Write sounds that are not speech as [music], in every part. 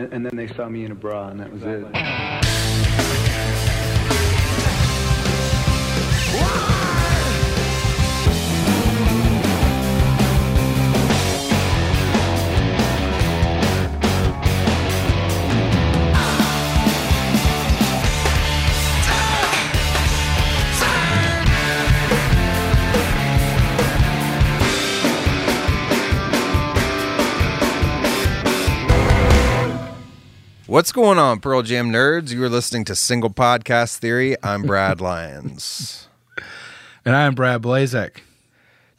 And, and then they saw me in a bra, and that was it. What's going on, Pearl Jam nerds? You are listening to Single Podcast Theory. I'm Brad [laughs] Lyons. And I'm Brad Blazek.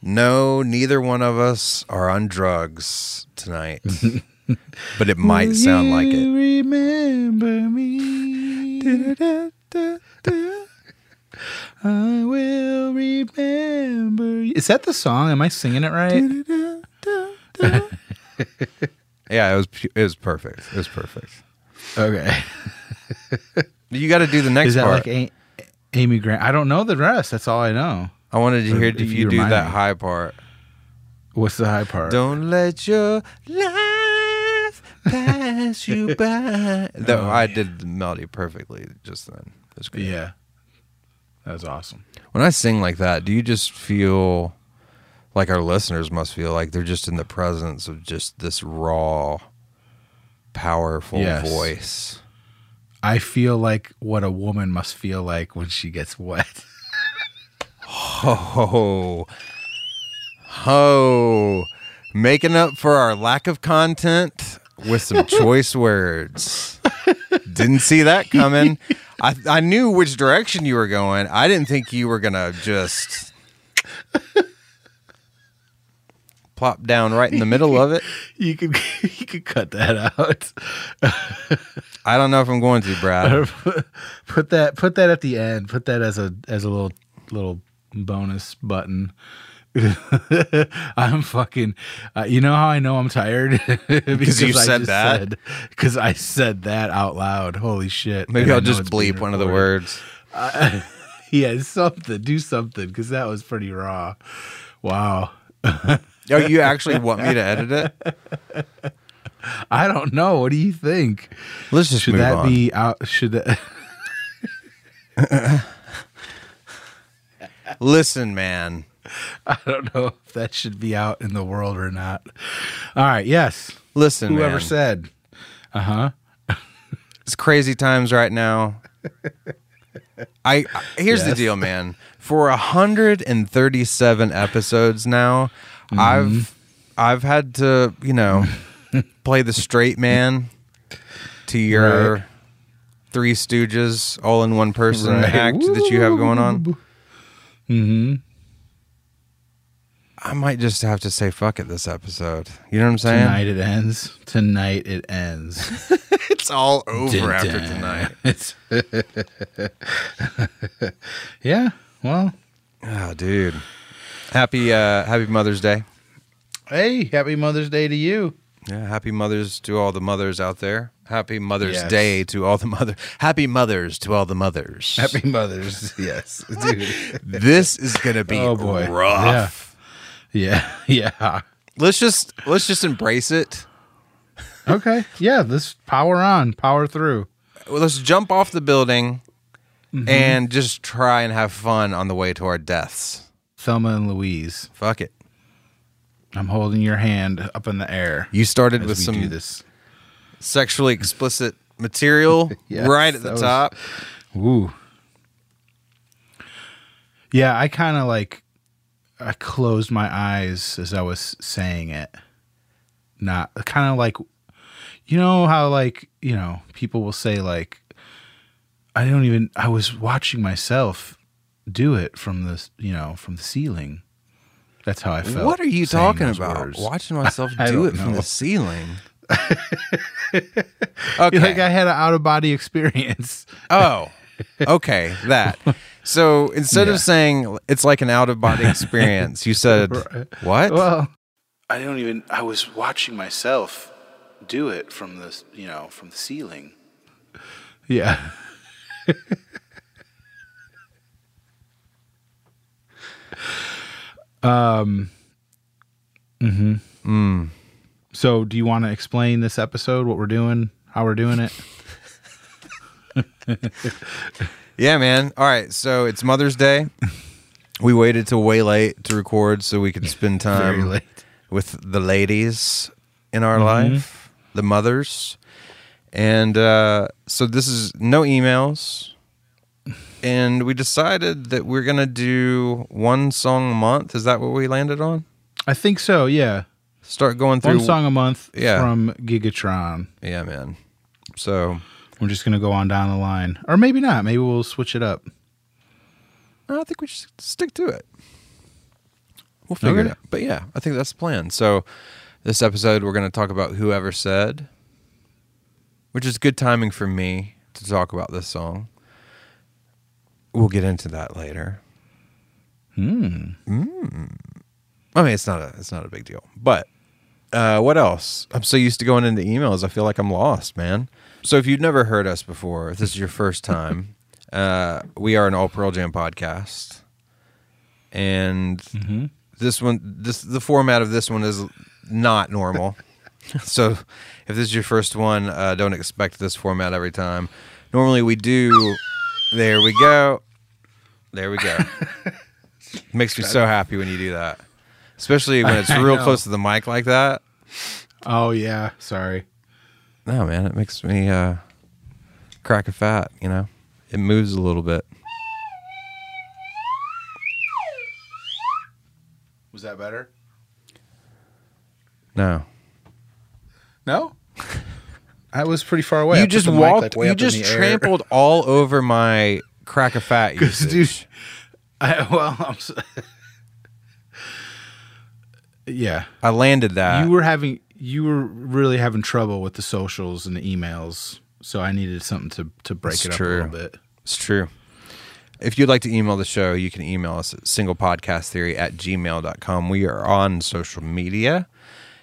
No, neither one of us are on drugs tonight, [laughs] but it might sound like it. Remember me. [laughs] I will remember. you. Is that the song? Am I singing it right? Yeah, it was it was perfect. It was perfect. Okay. [laughs] You got to do the next Is that part. like A- Amy Grant? I don't know the rest. That's all I know. I wanted to hear If you you do remind that me. high part. What's the high part? Don't let your life pass you [laughs] by. Though oh. I did the melody perfectly just then. It was great. Yeah. That was awesome. When I sing like that, do you just feel like our listeners must feel like they're just in the presence of just this raw, powerful Yes. voice? I feel like what a woman must feel like when she gets wet. [laughs] ho, ho, making up for our lack of content with some [laughs] choice words. Didn't see that coming. I I knew which direction you were going. I didn't think you were gonna just plop down right in the middle of it. [laughs] You could [laughs] you could cut that out. [laughs] I don't know if I'm going to, Brad. put that put that at the end. Put that as a as a little little bonus button. I'm fucking. Uh, you know how I know I'm tired because you said that? Because I said that out loud. Holy shit! Maybe And I'll just bleep one of the words. Yeah, something. Do something because that was pretty raw. Wow. Oh, you actually want me to edit it? [laughs] I don't know. What do you think? Let's just Should that on. be out? Should that? [laughs] Listen, man. I don't know if that should be out in the world or not. All right. Yes. Listen, Whoever man. said. Uh huh. [laughs] it's crazy times right now. I I- here's the deal, man. For 137 episodes now, Mm-hmm. I've I've had to, you know, [laughs] play the straight man to your Right. Three Stooges all in one person Right. act that you have going on. Mm-hmm. I might just have to say fuck it this episode. You know what I'm saying? Tonight it ends. Tonight it ends. [laughs] It's all over after tonight. [laughs] It's yeah. Well, Oh, dude. Happy uh happy Mother's Day. hey, happy Mother's Day to you. Yeah, happy mothers to all the mothers out there. Happy Mother's Yes. Day to all the mother. Happy mothers to all the mothers. Happy Mother's. [laughs] Yes, dude. this is gonna be Oh, boy. rough. Yeah. [laughs] Yeah. Let's just let's just embrace it. Okay. Yeah. Let's power on. Power through. Well, Let's jump off the building Mm-hmm. and just try and have fun on the way to our deaths. Thelma and Louise. Fuck it. I'm holding your hand up in the air. You started with some sexually explicit material [laughs] Yes, right at the was- top. Ooh. Yeah, I kind of like I closed my eyes as I was saying it. Not kind of like you know how like, you know, people will say like I don't even I was watching myself do it from the, you know, from the ceiling. That's how I felt. What are you talking about? words. Watching [laughs] myself do don't it from know. the ceiling. [laughs] [laughs] okay. Like I had an out of body experience. Oh, okay, that. So instead Yeah. of saying it's like an out of body experience, you said what? Well, I don't even. I was watching myself do it from the, you know, from the ceiling. Yeah. Um. Hmm. Mm. So, do you want to explain this episode? What we're doing? how we're doing it. [laughs] Yeah, man. All right, so it's Mother's Day. We waited till way late to record so we could spend [laughs] time with the ladies in our life, the mothers. And uh, so this is no emails. And we decided that we're going to do one song a month. Is that what we landed on? I think so. Yeah, Start going through one song a month Yeah. from Gigaton. Yeah, man. So We're just gonna go on down the line, or maybe not. Maybe we'll switch it up. I think we should stick to it. We'll figure Okay. it out. But yeah, I think that's the plan. So this episode, we're going to talk about Whoever Said, which is good timing for me to talk about this song. We'll get into that later. Hmm. I mean, it's not a it's not a big deal. But uh, what else? I'm so used to going into emails. I feel like I'm lost, man. So if you've never heard us before, if this is your first [laughs] time, uh, we are an all Pearl Jam podcast, and Mm-hmm. this one, this the format of this one is not normal. [laughs] so if this is your first one, uh, don't expect this format every time. Normally we do. There we go. There we go. [laughs] Makes me so happy when you do that, especially when it's [laughs] I real know. close to the mic like that. Oh yeah. Sorry. No, man, it makes me uh, crack a fat. You know, it moves a little bit. Was that better? No, No. [laughs] I was pretty far away. You put just the mic, walked. like, you just the air. trampled [laughs] all over my crack of fat usage. dude, I, well, I'm so, [laughs] yeah. I landed that. you were having you were really having trouble with the socials and the emails, so I needed something to to break It's it up true. a little bit. It's true. If you'd like to email the show, you can email us at singlepodcasttheory at gmail.com. We are on social media.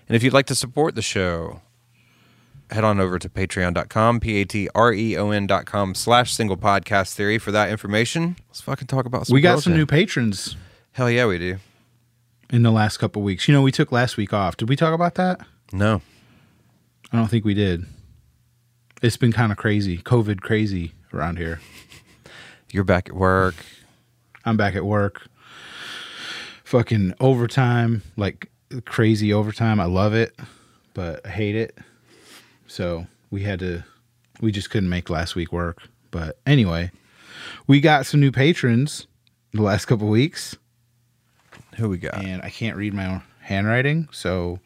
And if you'd like to support the show, head on over to patreon.com, P A T R E O N dot com slash single podcast theory for that information. Let's fucking talk about some we got some new patrons Hell yeah, we do. in the last couple weeks. You know, we took last week off. Did we talk about that? No. I don't think we did. It's been kind of crazy, COVID crazy around here. [laughs] You're back at work. I'm back at work. Fucking overtime, like crazy overtime. I love it, but I hate it. So we had to, we just couldn't make last week work. But anyway, we got some new patrons the last couple weeks, Who we got? and I can't read my own handwriting, so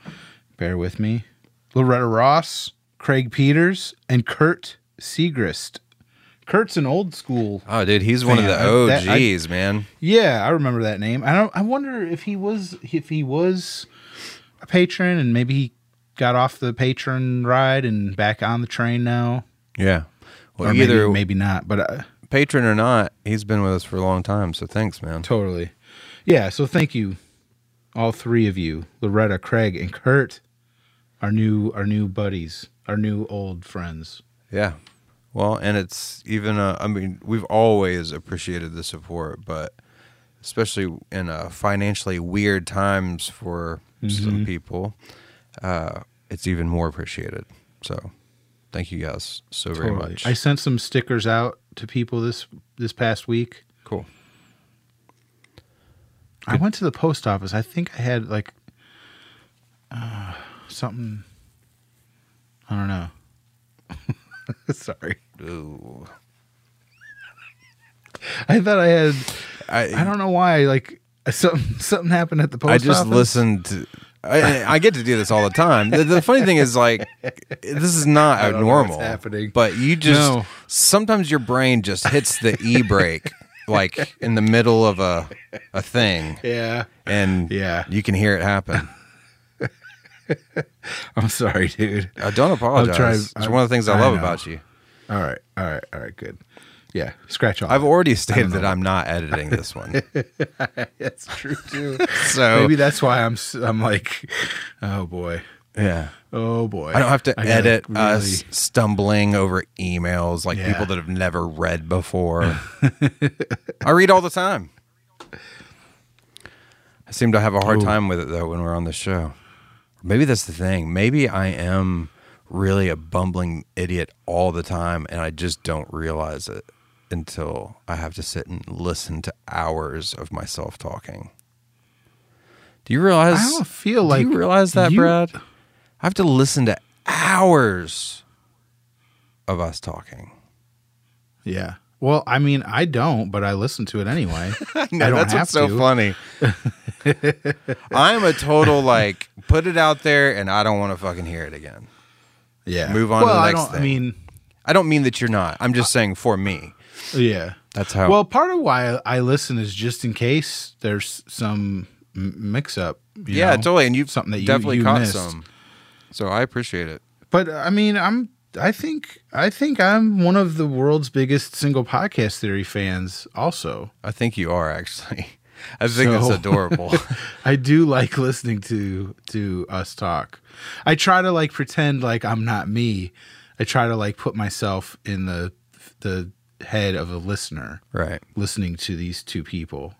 bear with me. Loretta Ross, Craig Peters, and Kurt Segrist. Kurt's an old school Oh, dude, he's one of the Man, I- that- I- OGs, man. Yeah, I remember that name. I don't. I wonder if he was if he was a patron and maybe he got off the patron ride and back on the train now. Yeah. Well, or either maybe, maybe not, but uh, patron or not, he's been with us for a long time. So thanks, man. totally. Yeah. So thank you, all three of you, Loretta, Craig, and Kurt, our new our new buddies, our new old friends. Yeah. Well, and it's even, uh, I mean, we've always appreciated the support, but especially in uh, financially weird times for Mm-hmm. some people, uh, it's even more appreciated. So thank you guys so very Totally. much. I sent some stickers out to people this this past week. cool. I went to the post office. I think I had like uh, something. I don't know. [laughs] Sorry. Ooh. I thought I had. I, I don't know why. Like [laughs] something something happened at the post office. I just office. listened to. I, I get to do this all the time. The, the funny thing is, like, this is not [laughs] I abnormal. happening. But you just No. sometimes your brain just hits the e brake, like in the middle of a a thing, Yeah. and Yeah. you can hear it happen. [laughs] I'm sorry, dude. Uh, don't apologize. try- it's I- one of the things I, I love know. about you. All right. All right. All right. Good. Yeah. Scratch off. I've already stated that I'm not editing this one, [laughs] That's true too. [laughs] so Maybe that's why I'm. I'm like, oh boy. yeah. Oh boy. I don't have to edit really- us stumbling over emails like Yeah. people that have never read before. [laughs] I read all the time. I seem to have a hard Ooh. time with it though when we're on the show. Maybe that's the thing. Maybe I am really a bumbling idiot all the time, and I just don't realize it until I have to sit and listen to hours of myself talking. Do you realize? I don't feel like Do you realize that, you- Brad? I have to listen to hours of us talking. Yeah. Well, I mean, I don't, but I listen to it anyway. [laughs] I No, don't that's have what's so to. funny. [laughs] I'm a total like put it out there and I don't want to fucking hear it again. Yeah. Move on to well, the I next don't, I mean, I don't mean that you're not. I'm just saying for me. Yeah. That's how. Well, part of why I listen is just in case there's some mix up. you yeah, know? totally. And you've something that you- definitely you caught missed. some. So I appreciate it. But I mean, I'm. I think. I think I'm one of the world's biggest single podcast theory fans. Also, I think you are actually. [laughs] I think it's So- adorable. [laughs] I do like listening to to us talk. I try to like pretend like I'm not me. I try to like put myself in the the head of a listener right. listening to these two people.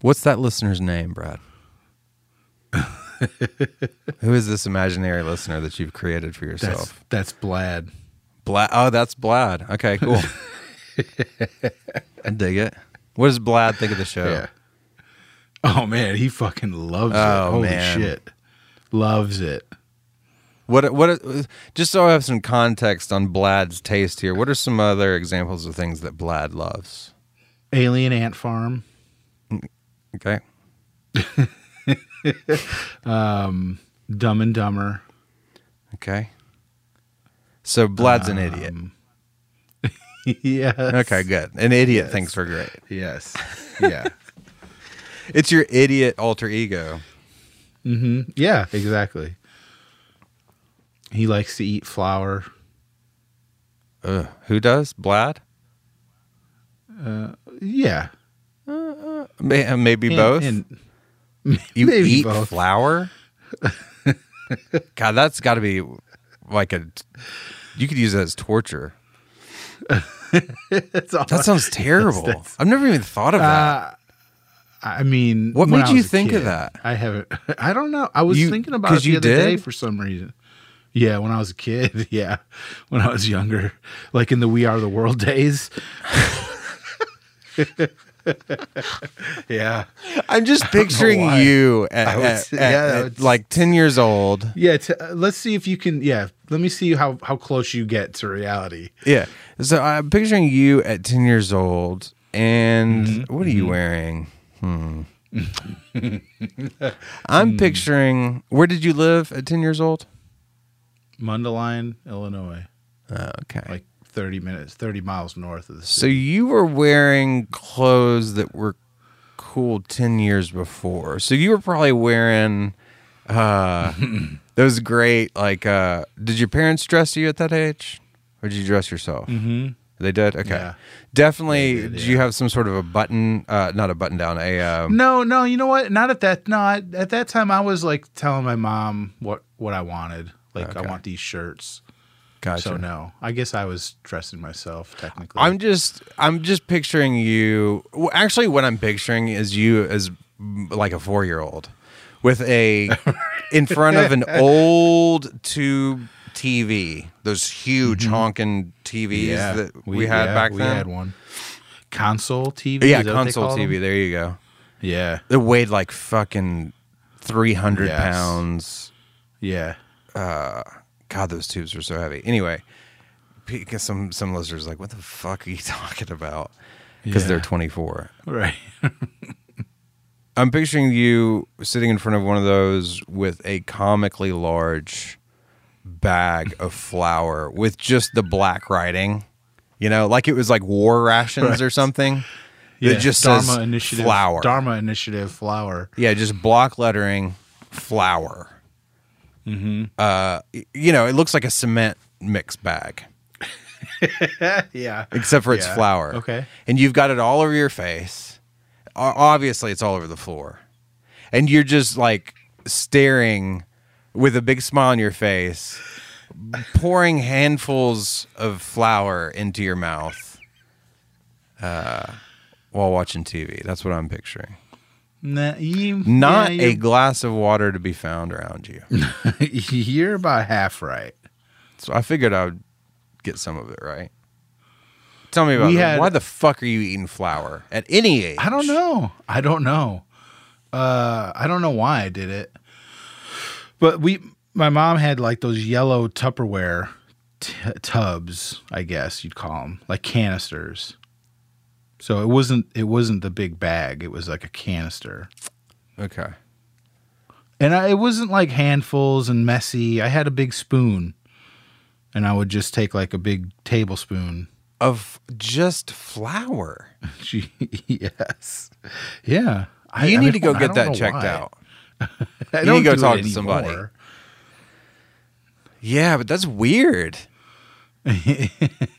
What's that listener's name, Brad? [laughs] Who is this imaginary listener that you've created for That's yourself? that's Blad. Blad. Oh, that's Blad. Okay, cool. [laughs] I dig it. What does Blad think of the show? Yeah. Oh man, he fucking loves Oh, it. Holy man. shit. Loves it. What what just so I have some context on Blad's taste here, what are some other examples of things that Blad loves? Alien Ant Farm. Okay. [laughs] Um, Dumb and Dumber. Okay. So Blad's an idiot. Um, [laughs] yes. Okay, good. An idiot thinks we're great. Yes. [laughs] Yeah. It's your idiot alter ego. Mm-hmm. yeah, exactly. He likes to eat flour. Ugh. Who does? Blad? Uh, yeah. Uh, uh, may- Maybe And- both. and- [laughs] you maybe eat both. flour? [laughs] God, that's got to be like a. You could use that as torture. [laughs] that's. That sounds terrible. that's- I've never even thought of that. Uh, I mean, What made I you think of that? I haven't. I don't know. I was You- thinking about it the other day for some reason. Yeah, when I was a kid. [laughs] Yeah, when I was younger, like in the We Are the World days. [laughs] yeah, I'm just [laughs] picturing you at, was- at- yeah, at like 10 years old. yeah. T- uh, let's see if you can. Yeah, let me see how how close you get to reality. Yeah. So I'm picturing you at 10 years old. And Mm-hmm. what are you wearing? Hmm. I'm picturing. Where did you live at 10 years old? Mundelein, Illinois, Oh, okay. like thirty minutes, thirty miles north of the city. so you were wearing clothes that were cool 10 years before. So you were probably wearing uh, [laughs] those great, like, uh, did your parents dress you at that age? Or did you dress yourself? hmm They did? Okay. Yeah. Definitely. Did, did yeah. you have some sort of a button? Uh, not a button down. A um, No, no, you know what? Not at that. No, I, at that time, I was like telling my mom what what I wanted. Like, I want these shirts. gotcha. So no, I guess I was dressing myself technically. I'm just I'm just picturing you. Well, actually, what I'm picturing is you as like a four year old with a [laughs] in front of an old tube TV. Those huge mm-hmm. honking TVs that we, had yeah, back we then. had one console TV. Yeah, is that what they console TV. them? There you go. Yeah, It weighed like fucking three hundred Yes. pounds. yeah. God, those tubes are so heavy. Anyway, because some some listeners are like, what the fuck are you [laughs] talking about? Because Yeah. they're 24. Right. [laughs] I'm picturing you sitting in front of one of those with a comically large bag of flour with just the black writing. You know, like it was like war rations Right. or something. Yeah. It just Dharma says Initiative flour. Dharma Initiative flour. Yeah, just block lettering, flour. Mm-hmm. Uh, you know, it looks like a cement mix bag, [laughs] yeah. except for it's Yeah. flour. Okay. and you've got it all over your face. O- Obviously, it's all over the floor, and you're just like staring with a big smile on your face, pouring handfuls of flour into your mouth uh, while watching TV. That's what I'm picturing. You, Not yeah, a glass of water to be found around you. [laughs] you're about half right. So I figured I would get some of it right. Tell me about it. had- why the fuck are you eating flour at any age? I don't know. I don't know. Uh, I don't know why I did it. But we, my mom had like those yellow Tupperware t- tubs, I guess you'd call them, like canisters. So it wasn't it wasn't the big bag. It was like a canister, Okay. and I, it wasn't like handfuls and messy. I had a big spoon, and I would just take like a big tablespoon. Of just flour. [laughs] Yes, yeah. I- you I need mean, to go get that checked why. out. [laughs] You need to go talk to somebody. Yeah, but that's weird.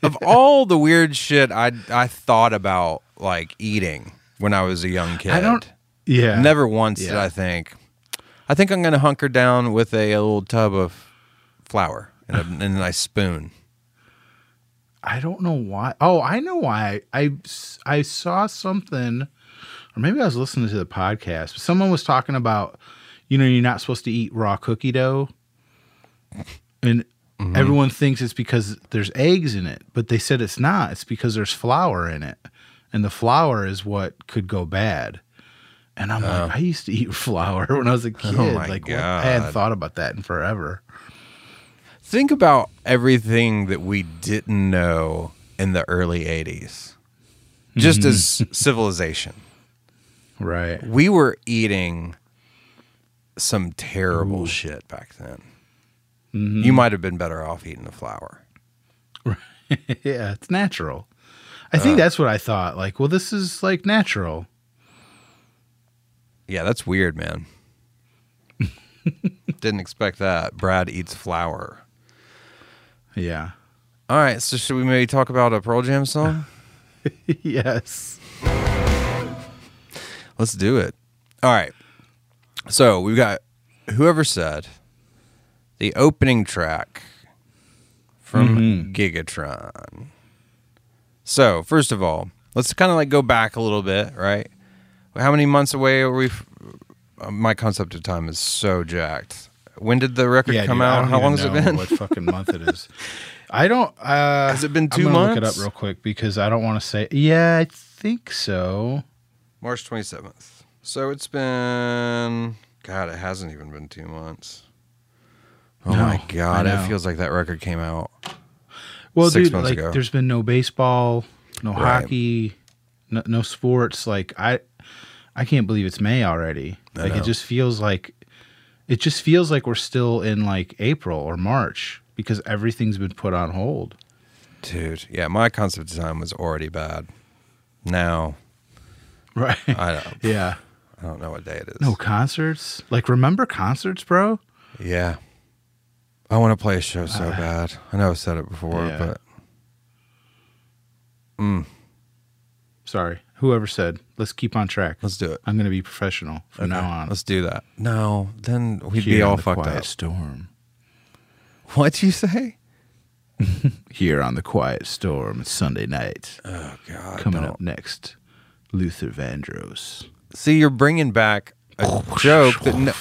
Of all the weird shit I I thought about like eating when I was a young kid. I don't. Yeah. Never once did I think. I think I'm gonna hunker down with a, a little tub of flour and a, and a nice spoon. I don't know why. Oh, I know why. I I saw something, or maybe I was listening to the podcast. Someone was talking about, you know, you're not supposed to eat raw cookie dough, and Mm-hmm. everyone thinks it's because there's eggs in it, but they said it's not. It's because there's flour in it, and the flour is what could go bad. And I'm like, uh. I used to eat [laughs] flour when I was a [laughs] oh kid. Oh my like, what? I hadn't thought about that in forever. Think about everything that we didn't know in the early 80s. Just as [laughs] civilization. Right. We were eating some terrible shit back then. Mm-hmm. You might have been better off eating the flour. [laughs] yeah, it's natural. I think uh. that's what I thought. Like, well, this is like natural. Yeah, that's weird, man. [laughs] Didn't expect that. Brad eats flour. Yeah. All right, so should we maybe talk about a Pearl Jam song? [laughs] yes. Let's do it. All right. So we've got whoever said the opening track from Gigatron. So first of all, let's kind of like go back a little bit, right? How many months away are we? f- uh, My concept of time is so jacked. When did the record Yeah. come dude, out? How long has it been? What fucking month it is? [laughs] I don't. Uh, Has it been two I'm gonna Look it up real quick because I don't want to say. Yeah, I think so. March 27th. So it's been God, it hasn't even been 2 months. Oh No, my god, it feels like that record came out. Well, Six dude, months like, ago. there's been no baseball, no Right. hockey, no, no sports. Like, I, I can't believe it's May already. I Like, know. it just feels like, it just feels like we're still in like April or March because everything's been put on hold. Dude, yeah, my concept design was already bad. Now, Right. I don't, [laughs] yeah. I don't know what day it is. No concerts. Like, remember concerts, bro? Yeah. I want to play a show so [sighs] bad. I know I've said it before, Yeah. but mm, Sorry. Whoever said, let's keep on track. let's do it. I'm going to be professional from now on. Let's do that. No, then we'd Here be all fucked quiet up. storm. [laughs] What'd you say? [laughs] Here on the quiet storm, it's Sunday night. Oh God! Coming don't. up next, Luther Vandross. See, you're bringing back a joke that [laughs] no,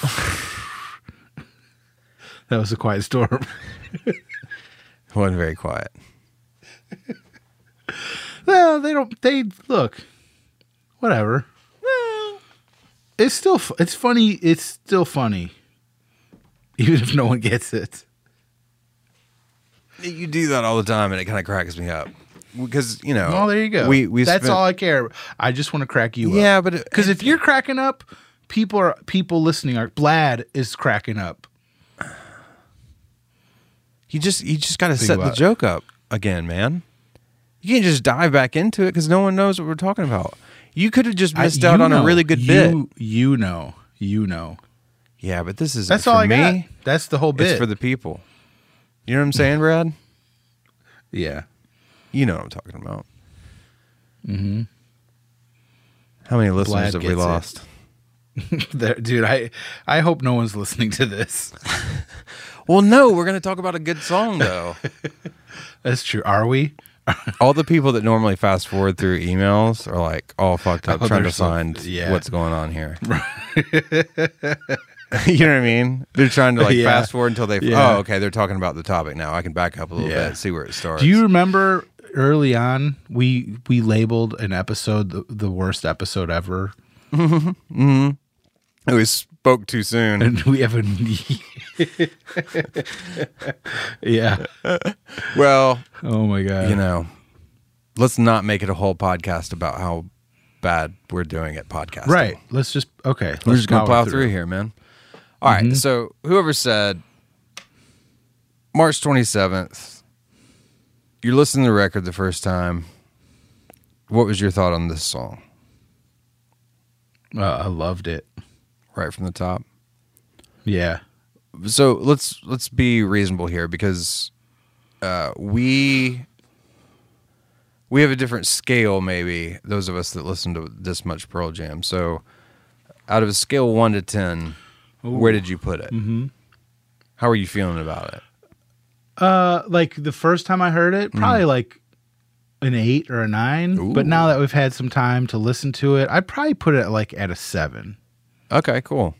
That was a quiet storm. It [laughs] wasn't very quiet. well, they don't. They look. Whatever. It's still. It's funny. It's still funny, even if no one gets it. You do that all the time, and it kind of cracks me up because you know. Oh, there you go. We we That's spent- all I care. I just want to crack you up. Yeah, but because if you're cracking up, people are people listening are. Blad is cracking up. You just you just got to set the about it. joke up again, man. You can't just dive back into it because no one knows what we're talking about. You could have just I- missed out you on a really good bit. You, you know. You know. Yeah, but this is That's for all I me. got. That's the whole bit. It's for the people. You know what I'm saying, [laughs] Brad? yeah. You know what I'm talking about. Mm-hmm. How many listeners Vlad have we lost? [laughs] There- dude, I I hope no one's listening to this. [laughs] Well, no, we're going to talk about a good song though. [laughs] That's true. Are we? [laughs] All the people that normally fast forward through emails are like all fucked up Oh, trying to find yeah. what's going on here. [laughs] you know what I mean? They're trying to like Yeah. fast forward until they. Yeah. Oh, okay. They're talking about the topic now. I can back up a little Yeah. bit, see where it starts. Do you remember early on we we labeled an episode the, the worst episode ever, mm-hmm. Mm-hmm. It was spoke too soon. and we haven't. [laughs] yeah. well, Oh my god. you know, let's not make it a whole podcast about how bad we're doing at podcasting. Right. Let's just okay. We're let's just gonna plow through. here, man. All right, So whoever said March twenty seventh, you're listening to the record the first time. What was your thought on this song Uh, I loved it. Right from the top? Yeah. So let's let's be reasonable here because uh, we we have a different scale. Maybe those of us that listen to this much Pearl Jam. So out of a scale one to ten, where did you put it? Mm-hmm. How are you feeling about it? Uh, like the first time I heard it, probably like an eight or a nine. But now that we've had some time to listen to it, I'd probably put it like at a seven. Okay, cool.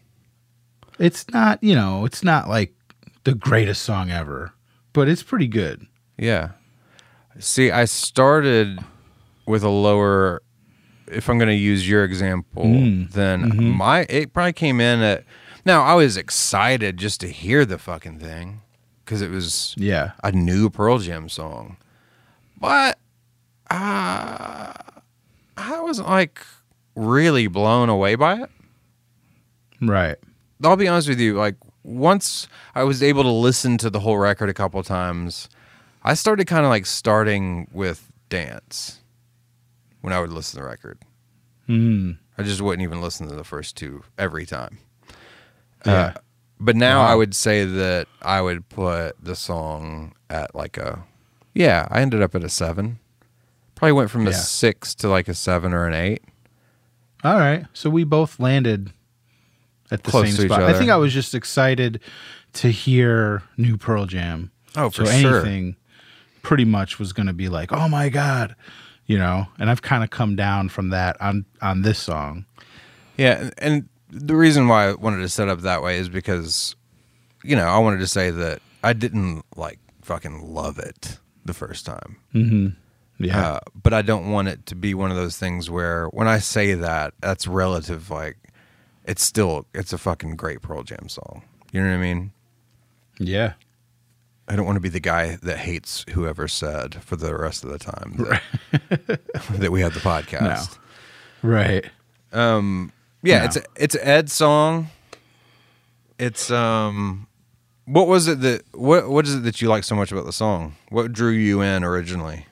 It's not, you know, it's not like the greatest song ever, but it's pretty good. Yeah. See, I started with a lower. If I'm going to use your example, then my it probably came in at. Now I was excited just to hear the fucking thing because it was Yeah. a new Pearl Jam song, but uh, I wasn't like really blown away by it. Right. I'll be honest with you. Like once I was able to listen to the whole record a couple times, I started kind of like starting with dance when I would listen to the record. Mm. I just wouldn't even listen to the first two every time. Yeah. Uh, but now Wow. I would say that I would put the song at like a yeah. I ended up at a seven. Probably went from a six to like a seven or an eight. All right. So we both landed at the Close same spot. I think I was just excited to hear new Pearl Jam. Oh, for so sure. anything pretty much was going to be like, "Oh my god." You know, and I've kind of come down from that on on this song. Yeah, and- the reason why I wanted to set up that way is because, you know, I wanted to say that I didn't like fucking love it the first time, Yeah. uh, but I don't want it to be one of those things where when I say that, that's relative. Like, it's still it's a fucking great Pearl Jam song. You know what I mean? yeah. I don't want to be the guy that hates whoever said for the rest of the time that, [laughs] that we had the podcast. Right. Um Yeah, No. it's it's Ed's song. It's um, what was it that what what is it that you like so much about the song? What drew you in originally?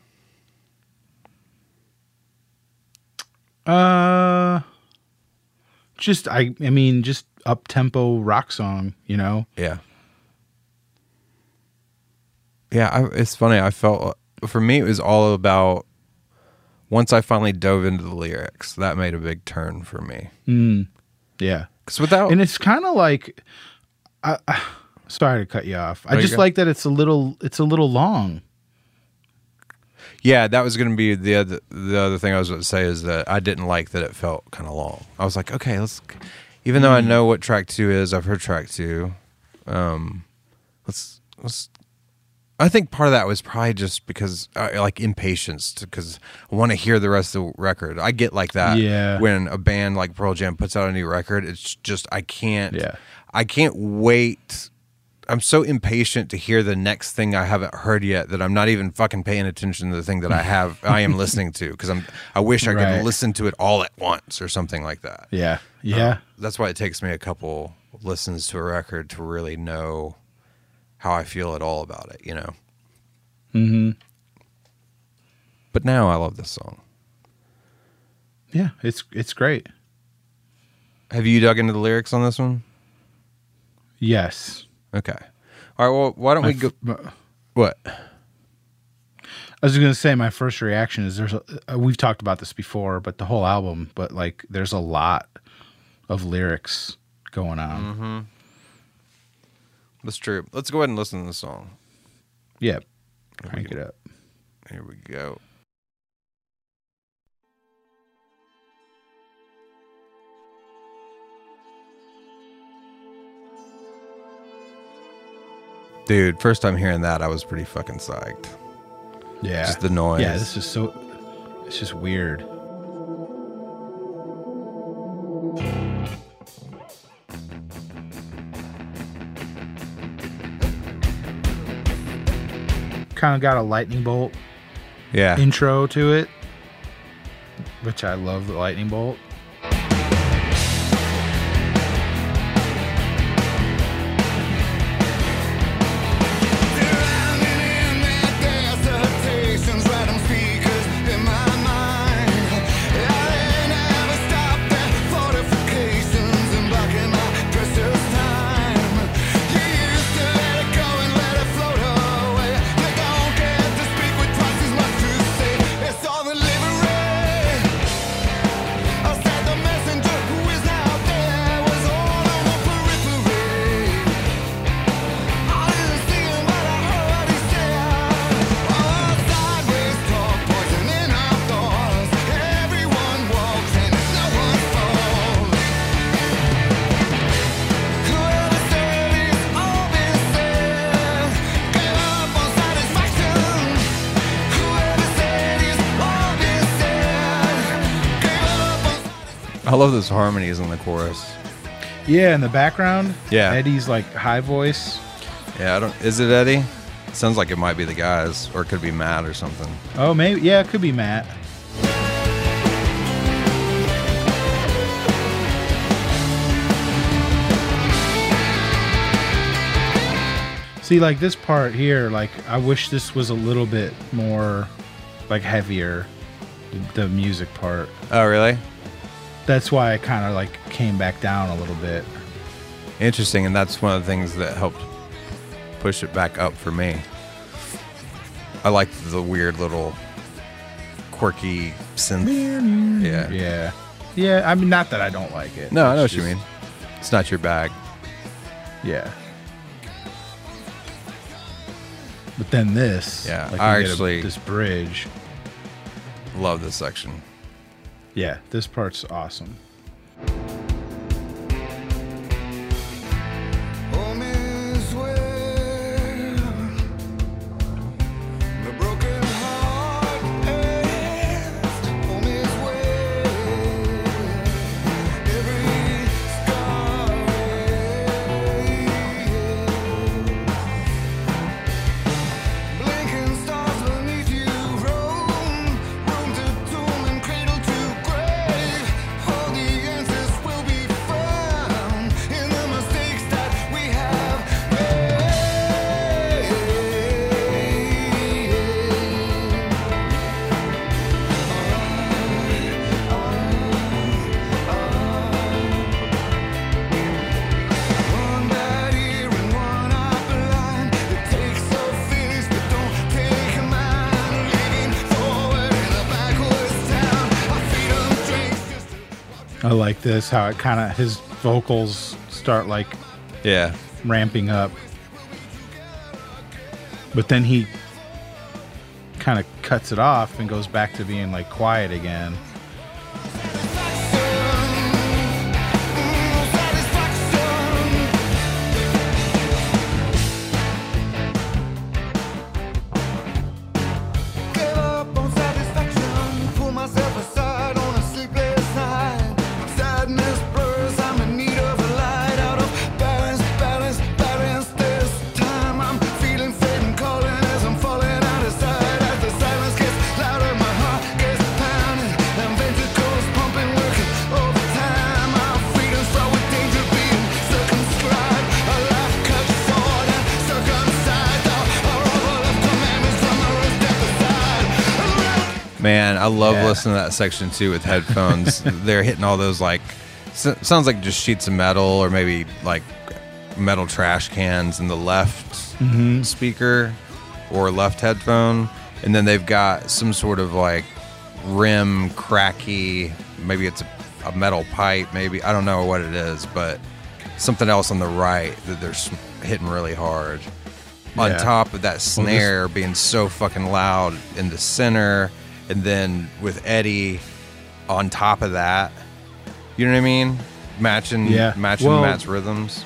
Uh just I I mean just up tempo rock song, you know. Yeah, yeah. I, it's funny. I felt for me it was all about once I finally dove into the lyrics. That made a big turn for me. Hmm, yeah. Because without And it's kind of like I, I- [sighs] sorry to cut you off. I just go. like that it's a little it's a little long. Yeah, that was going to be the other the other thing I was going to say is that I didn't like that it felt kind of long. I was like, okay, let's. Even though I know what track two is, I've heard track two. Um, let's let's. I think part of that was probably just because uh, like impatience, because I want to hear the rest of the record. I get like that. Yeah. When a band like Pearl Jam puts out a new record, it's just I can't. Yeah. I can't wait. I'm so impatient to hear the next thing I haven't heard yet that I'm not even fucking paying attention to the thing that I have I am [laughs] listening to because I'm I wish I Right. could listen to it all at once or something like that. Yeah. Yeah. That's why it takes me a couple listens to a record to really know how I feel at all about it, you know. Mhm. But now I love this song. Yeah, it's it's great. Have you dug into the lyrics on this one? Yes. Okay. All right. Well, why don't we go? f- What? I was going to say my first reaction is there's a, uh, we've talked about this before, but the whole album, but like there's a lot of lyrics going on. That's true. Let's go ahead and listen to the song. Yeah. Crank it up. Here we go. Dude, first time hearing that, I was pretty fucking psyched. Yeah. Just the noise. Yeah, this is so. It's just weird. Kind of got a lightning bolt Yeah. intro to it, which I love the lightning bolt. Love those harmonies in the chorus. Yeah, in the background, Yeah. Eddie's like high voice. Yeah, I don't. Is it Eddie? Sounds like it might be the guys, or it could be Matt or something. Oh, maybe yeah, it could be Matt. See, like this part here, like I wish this was a little bit more, like heavier, the music part. Oh, really? That's why I kind of like came back down a little bit. Interesting, and that's one of the things that helped push it back up for me. I like the weird little quirky synth. Yeah. Yeah, yeah. I mean, not that I don't like it. No, I know what you mean. It's not your bag. Yeah. But then this, Yeah, like I get a- actually- this bridge. Love this section. Yeah, this part's awesome. This how it kind of his vocals start like Yeah. ramping up, but then he kind of cuts it off and goes back to being like quiet again. I love Yeah. listening to that section too with headphones. [laughs] They're hitting all those like sounds like just sheets of metal or maybe like metal trash cans in the left mm-hmm. speaker or left headphone, and then they've got some sort of like rim cracky. Maybe it's a, a metal pipe. Maybe I don't know what it is, but something else on the right that they're hitting really hard. on top of that snare being so fucking loud in the center, and then with Eddie on top of that. You know what I mean? Matching, Yeah. matching Well- Matt's rhythms.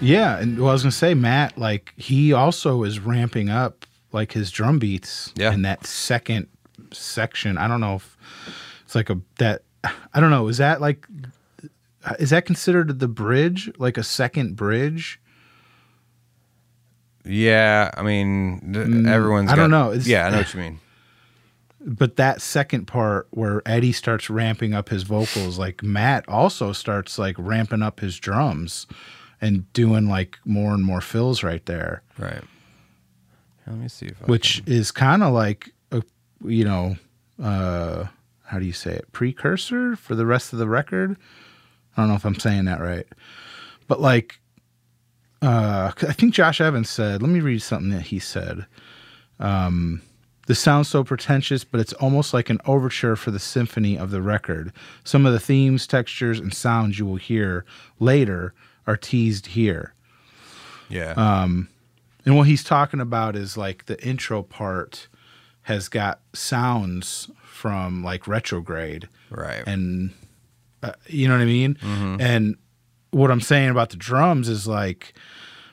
Yeah, and well, I was gonna say Matt, like he also is ramping up like his drum beats Yeah. in that second section. I don't know if it's like a that I don't know. Is that like is that considered the bridge, like a second bridge? Yeah, I mean, th- everyone's. Mm, I don't know. It's- yeah, I know what you mean. But that second part where Eddie starts ramping up his vocals, like Matt also starts like ramping up his drums and doing like more and more fills right there. Right. Let me see if I which is kind of like a you know uh how do you say it precursor for the rest of the record i don't know if i'm saying that right but like uh i think josh evans said let me read something that he said um this sounds so pretentious but it's almost like an overture for the symphony of the record some of the themes textures and sounds you will hear later are teased here yeah. um, and what he's talking about is like the intro part has got sounds from like retrograde right. and uh, you know what I mean? And what I'm saying about the drums is like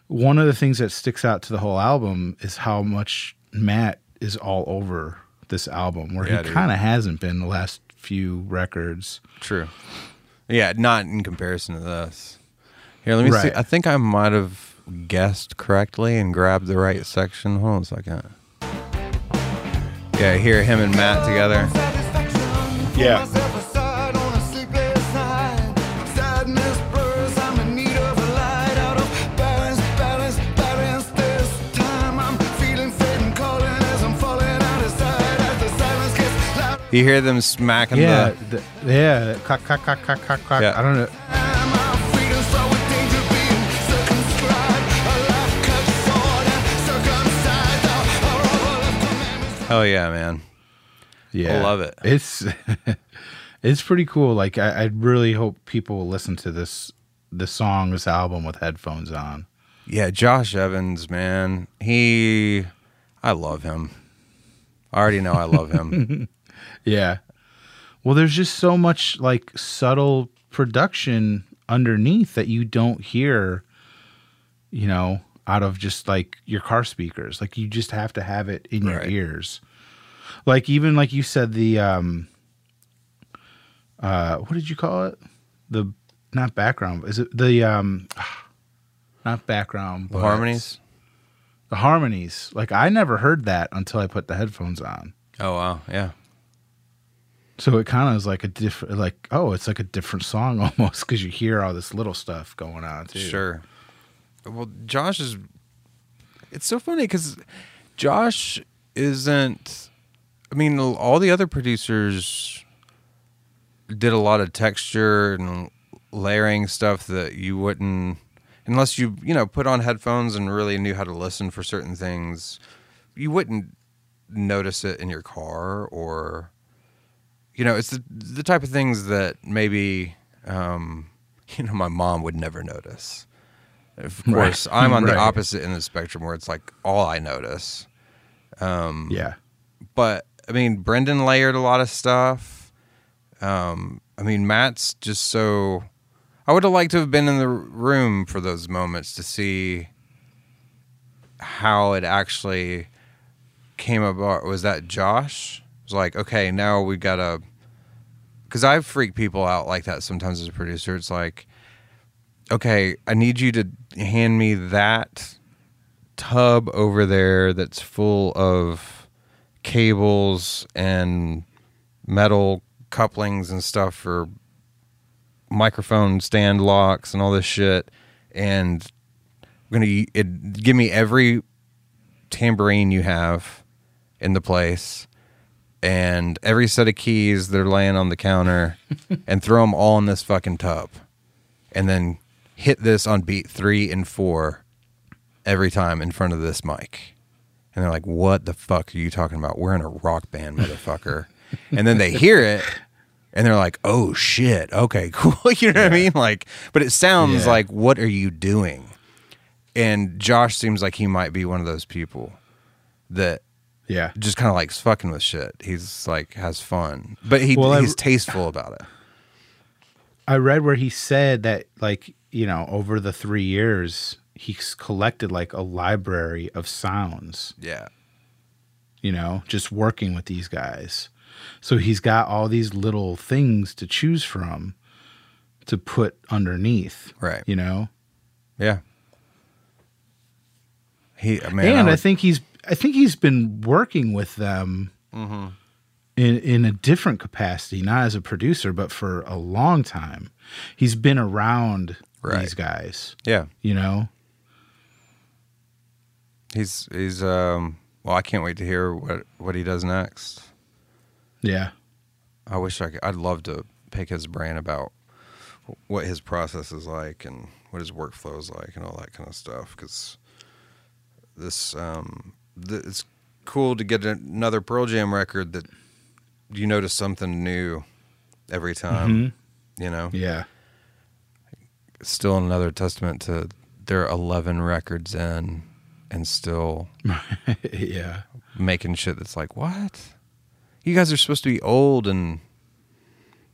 one of the things that sticks out to the whole album is how much Matt is all over this album, where Yeah, he kind of hasn't been the last few records. True. Yeah, not in comparison to this. Here, let me see. I think I might have guessed correctly and grabbed the right section. Hold on a second. Yeah, hear him and Matt together. Yeah. You hear them smacking Yeah, the. the, yeah, cock, cock, cock, cock, cock, cock. Yeah. I don't know. Oh yeah, man. Yeah, I love it. It's [laughs] it's pretty cool. Like I, I really hope people will listen to this the song, this album with headphones on. Yeah, Josh Evans, man. He, I love him. I already know I love him. [laughs] Yeah. Well, there's just so much like subtle production underneath that you don't hear, you know, out of just like your car speakers. Like you just have to have it in your Right. ears. Like even like you said the um uh what did you call it? The not background. Is it the um [sighs] not background, The harmonies. The harmonies. Like I never heard that until I put the headphones on. Oh wow, yeah. So it kind of is like a different, like oh, it's like a different song [laughs] almost because you hear all this little stuff going on too. Sure. Well, Josh is. It's so funny because Josh isn't. I mean, all the other producers did a lot of texture and layering stuff that you wouldn't, unless you you know put on headphones and really knew how to listen for certain things, you wouldn't notice it in your car or you know it's the the type of things that maybe um [laughs] you know my mom would never notice of Right. course i'm on the opposite end of the spectrum where it's like all i notice Yeah. but I mean, Brendan layered a lot of stuff. Um, I mean, Matt's just so. I would have liked to have been in the room for those moments to see how it actually came about. Was that Josh? Like, okay, now we gotta. Because I freak people out like that sometimes as a producer. It's like, okay, I need you to hand me that tub over there that's full of cables and metal couplings and stuff for microphone stand locks and all this shit and I'm gonna it, give me every tambourine you have in the place and every set of keys they're laying on the counter [laughs] and throw them all in this fucking tub and then hit this on beat three and four every time in front of this mic. And they're like, what the fuck are you talking about? We're in a rock band, motherfucker. [laughs] and then they hear it and they're like, oh shit, okay, [laughs] cool. you know what I mean? Like, but it sounds Yeah. like, what are you doing? and Josh seems like he might be one of those people that Yeah. just kind of likes fucking with shit. He's like has fun, but he Well, I- he's tasteful about it. I read where he said that like, you know, over the 3 years he's collected like a library of sounds, Yeah, you know, just working with these guys. So he's got all these little things to choose from to put underneath, right. you know. Yeah. He man, and I, would- think he's I think he's been working with them Mm-hmm. in in a different capacity, not as a producer, but for a long time. He's been around Right. these guys, yeah, you know. he's he's um. Well, I can't wait to hear what what he does next. Yeah, I wish I could. I'd love to pick his brain about what his process is like and what his workflow is like and all that kind of stuff. Because this, um, th- it's cool to get another Pearl Jam record that you notice something new every time. Mm-hmm. You know, yeah, still another testament to their eleven records in and still [laughs] yeah, making shit that's like what you guys are supposed to be old and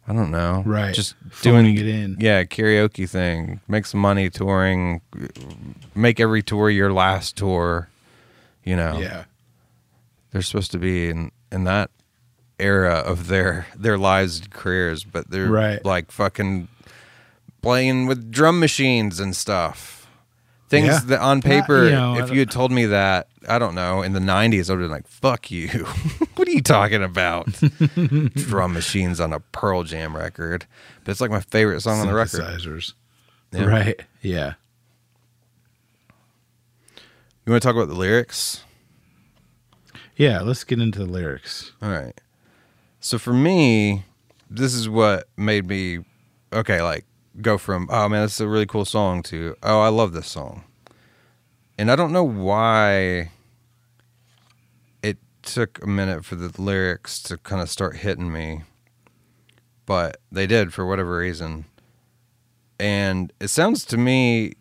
I don't know, right. Just Phoning doing it in. yeah, karaoke thing, make some money touring, make every tour your last tour. You know, Yeah, they're supposed to be in in that era of their their lives and careers, but they're Right. like fucking playing with drum machines and stuff. Things Yeah. that on Not- paper, you know, if you had told me that, I don't know, in the '90s, I would have been like, "Fuck you! [laughs] what are you talking about? [laughs] drum machines on a Pearl Jam record?" But it's like my favorite song on the record. Synthesizers. Yeah. Right. Yeah. You want to talk about the lyrics? Yeah. Let's get into the lyrics. All right. So for me, this is what made me okay, like go from oh man, this is a really cool song to oh I love this song. And I don't know why it took a minute for the lyrics to kind of start hitting me. But they did for whatever reason. And it sounds to me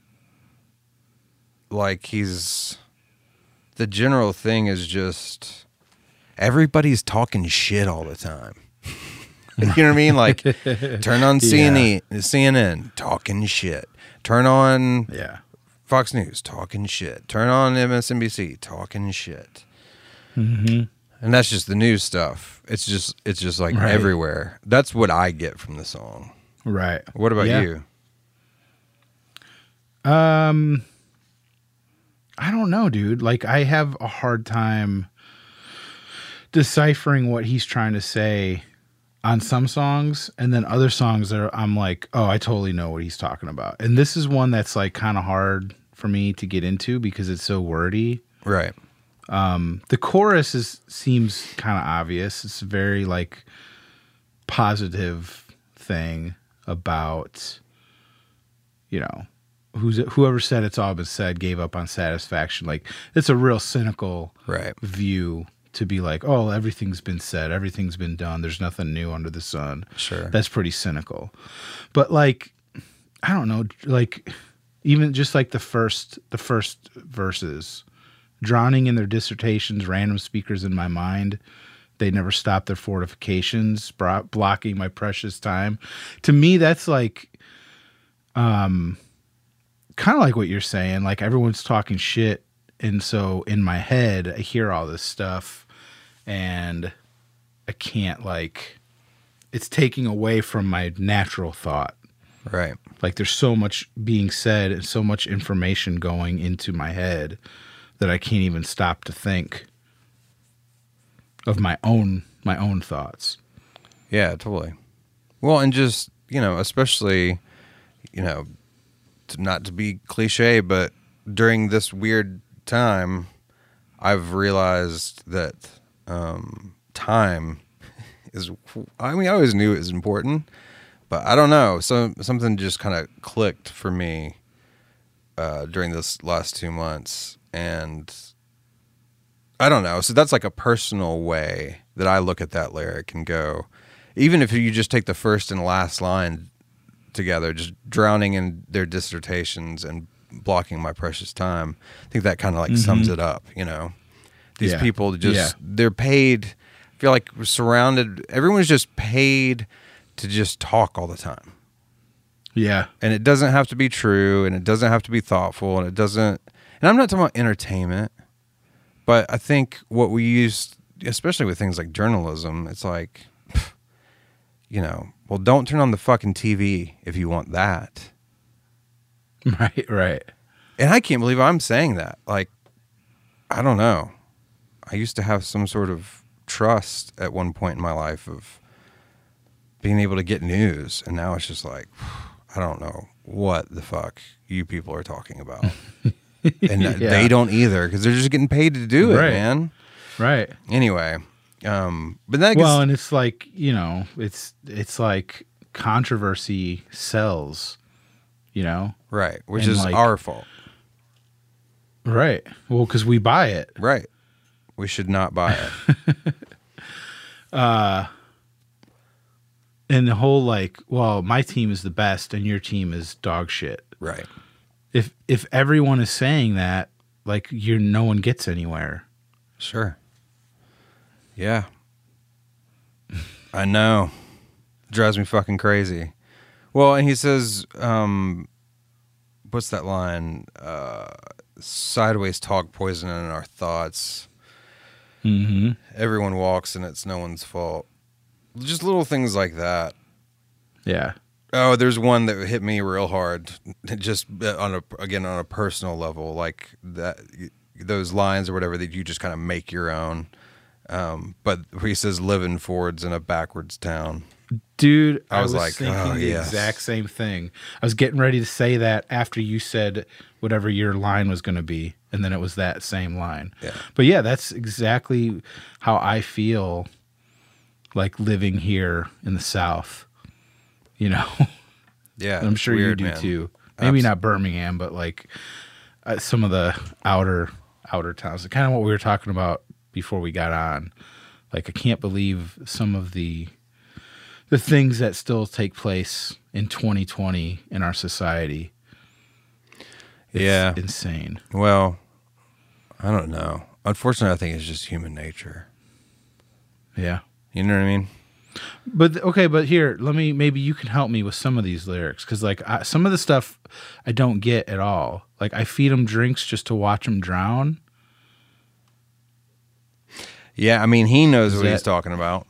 like he's the general thing is just everybody's talking shit all the time. [laughs] you know what I mean? Like turn on [laughs] CNN, CNN, talking shit. Turn on Yeah. Fox News, talking shit. Turn on MSNBC, talking shit. Mm-hmm. And that's just the news stuff. It's just it's just like Right. everywhere. That's what I get from the song. Right. What about Yeah. you? Um, I don't know, dude. Like, I have a hard time deciphering what he's trying to say on some songs, and then other songs that are, I'm like, oh, I totally know what he's talking about. And this is one that's like kind of hard for me to get into because it's so wordy. Right. Um The chorus is seems kind of obvious. It's very like positive thing about you know who's whoever said it's all been said gave up on satisfaction. Like it's a real cynical Right. view to be like, oh, everything's been said, everything's been done. There's nothing new under the sun. Sure. That's pretty cynical. But like I don't know, like even just like the first the first verses drowning in their dissertations, random speakers in my mind. They never stop their fortifications, blocking my precious time. To me, that's like, um, kind of like what you're saying. Like everyone's talking shit, and so in my head, I hear all this stuff, and I can't like. It's taking away from my natural thought Right. like there's so much being said and so much information going into my head that I can't even stop to think of my own my own thoughts. Yeah, totally. Well, and just you know, especially you know, not to be cliche, but during this weird time, I've realized that um, time [laughs] is. I mean, I always knew it was important, but I don't know. So something just kind of clicked for me uh, during this last two months, and I don't know. So that's like a personal way that I look at that lyric and go, even if you just take the first and last line together, just drowning in their dissertations and blocking my precious time. I think that kind of like sums it up. You know, these Mm-hmm. Yeah. people just Yeah. they're paid. I feel like we're surrounded. Everyone's just paid to just talk all the time Yeah. and it doesn't have to be true and it doesn't have to be thoughtful and it doesn't and i'm not talking about entertainment but i think what we use especially with things like journalism it's like [sighs] you know well don't turn on the fucking tv if you want that [laughs] Right. Right. and i can't believe i'm saying that like i don't know i used to have some sort of trust at one point in my life of being able to get news and now it's just like [sighs] i don't know what the fuck you people are talking about [laughs] and uh, Yeah. they don't either because they're just getting paid to do it Right. man Right. anyway um but that well, and it's like you know, it's it's like controversy sells. You know. right which and is like- our fault Right. Well, because we buy it. right we should not buy it [laughs] uh, And the whole like, well, my team is the best and your team is dog shit. right If if everyone is saying that, like you're no one gets anywhere. Sure. Yeah. I know. Drives me fucking crazy. Well, and he says, um, what's that line? Uh, sideways talk poison in our thoughts. Mm-hmm. Everyone walks and it's no one's fault. Just little things like that. Yeah. Oh, there's one that hit me real hard. [laughs] Just uh, on a again on a personal level, like that those lines or whatever that you just kind of make your own. Um, but he says, living in Fords in a backwards town." Dude, I I was was, like, thinking oh, the yes. exact same thing. I was getting ready to say that after you said whatever your line was going to be, and then it was that same line. Yeah. But yeah, that's exactly how I feel like living here in the South. You know, [laughs] Yeah, I'm sure weird, you do man. too. Maybe not Birmingham, but like uh, some of the outer outer towns. Kind of what we were talking about before we got on. Like I can't believe some of the the things that still take place in 2020 in our society. It's Yeah. insane. Well, I don't know. Unfortunately, I think it's just human nature. Yeah. You know what I mean? But okay, but here, let me maybe you can help me with some of these lyrics cuz like I, some of the stuff I don't get at all. Like I feed them drinks just to watch them drown. Yeah, I mean, he knows Is what he's talking about.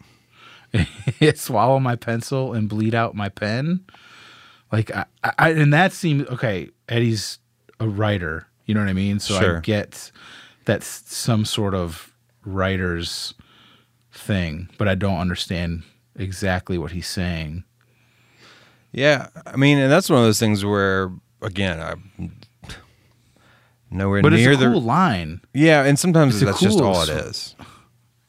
[laughs] swallow my pencil and bleed out my pen. Like I, I and that seems okay. Eddie's a writer, you know what I mean. So Sure. I get that's some sort of writer's thing, but I don't understand exactly what he's saying. Yeah, I mean, and that's one of those things where, again, I'm nowhere But near it's a cool the. line. Yeah, and sometimes that's just all it is.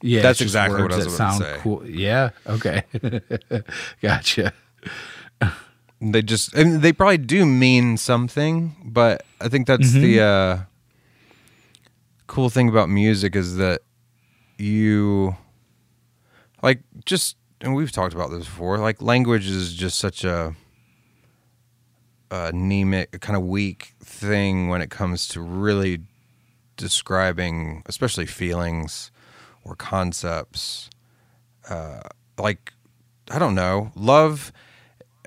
Yeah, That's exactly what I was about to say. Cool. Yeah. Okay. [laughs] gotcha. They just, and they probably do mean something, but I think that's the Mm-hmm. uh, cool thing about music is that you, like, just, and we've talked about this before. Like, language is just such a, anemic, kind of weak thing when it comes to really describing, especially feelings or concepts. Uh, like, I don't know, love.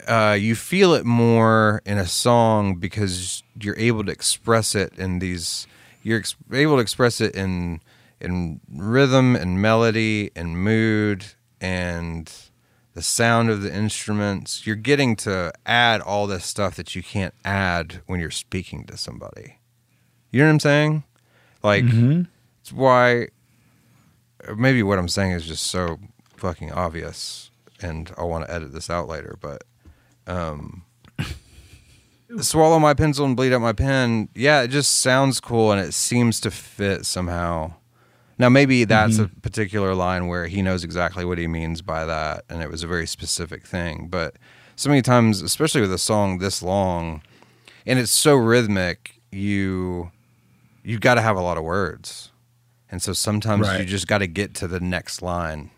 Uh, you feel it more in a song because you're able to express it in these. You're ex- able to express it in in rhythm and melody and mood and the sound of the instruments. You're getting to add all this stuff that you can't add when you're speaking to somebody. You know what I'm saying? Like, it's why. Maybe what I'm saying is just so fucking obvious, and I'll want to edit this out later. But, um, [coughs] swallow my pencil and bleed out my pen. Yeah, it just sounds cool, and it seems to fit somehow. Now, maybe that's a particular line where he knows exactly what he means by that, and it was a very specific thing. But so many times, especially with a song this long, and it's so rhythmic, you you got to have a lot of words, and so sometimes you just got to get to the next line,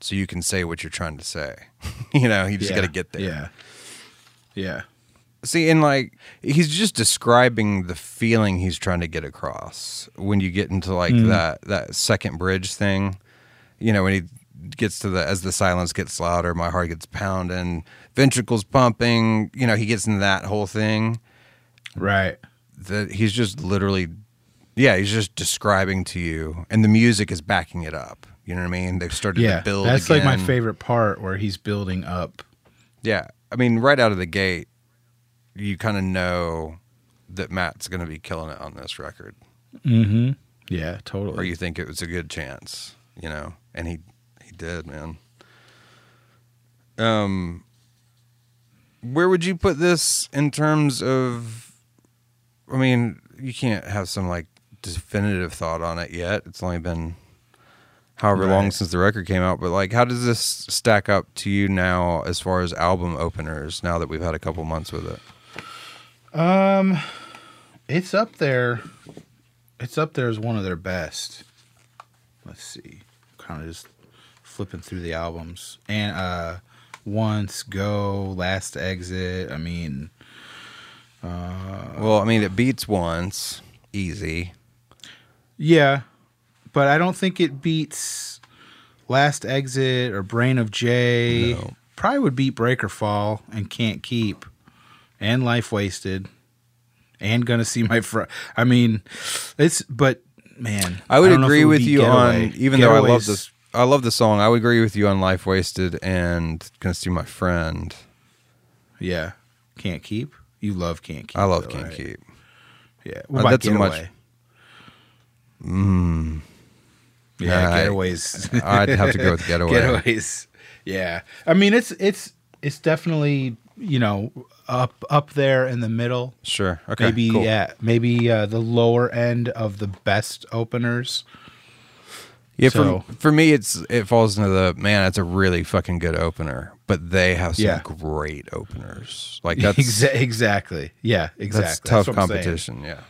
so you can say what you're trying to say. [laughs] you know, you just got to get there. Yeah. Yeah. See, and like he's just describing the feeling he's trying to get across when you get into like mm. that that second bridge thing. You know, when he gets to the as the silence gets louder, my heart gets pounding, ventricles pumping. You know, he gets into that whole thing. Right. That he's just literally, yeah, he's just describing to you, and the music is backing it up. You know what I mean? They've started Yeah. to build. That's like my favorite part where he's building up. Yeah, I mean, right out of the gate, you kind of know that Matt's going to be killing it on this record, Mm-hmm. Yeah, totally. or you think it was a good chance, you know, and he he did, man. Um, where would you put this in terms of? I mean, you can't have some like definitive thought on it yet. It's only been however long since the record came out, but like, how does this stack up to you now as far as album openers? Now that we've had a couple months with it, Um, it's up there. It's up there as one of their best. Let's see. Kind of just flipping through the albums and uh, once go last exit. I mean, Uh, well, I mean, it beats once, easy. Yeah, but I don't think it beats last exit or Brain of Jay. No. Probably would beat Breakerfall and Can't Keep and Life Wasted and Gonna See My Friend. I mean, it's but man, I would if agree with you Getaway. on, even though I love this, I love the song. I would agree with you on "Life Wasted" and "Gonna See My Friend." Yeah, Can't Keep. You love Can't Keep. I love though, "Can't right? Keep." Yeah, Uh, what about that's a much- Getaway? Mm. Yeah, I- Getaways. I'd have to go with [laughs] Getaway. Getaways. Yeah, I mean it's it's it's definitely you know up up there in the middle. Sure. Okay. maybe cool. yeah, maybe uh, the lower end of the best openers. Yeah. So- for for me, it's it falls into the man. It's a really fucking good opener, but they have some Yeah. great openers. Like [laughs] that's Exa- exactly. Yeah, exactly. that's tough what competition. Yeah. I don't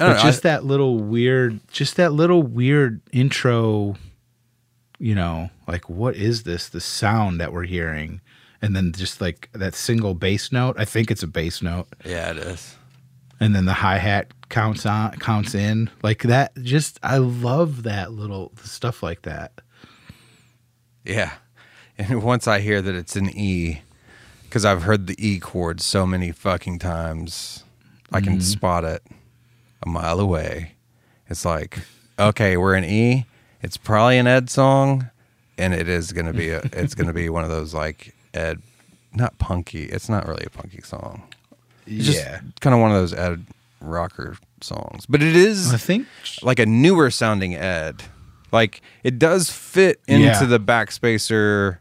But know, just that little weird, just that little weird intro. You know, like what is this? The sound that we're hearing, and then just like that single bass note. I think it's a bass note. Yeah, it is. and then the hi hat counts on counts in like that. Just I love that little stuff like that. Yeah. And once I hear that it's an E, because I've heard the E chord so many fucking times, I can mm-hmm. spot it a mile away. It's like, okay, we're in E. It's probably an Ed song, and it is gonna be a. [laughs] it's gonna be one of those like Ed, not punky. It's not really a punky song. It's yeah, kind of one of those Ed rocker songs, but it is I think like a newer sounding Ed. Like it does fit into Yeah. the backspacer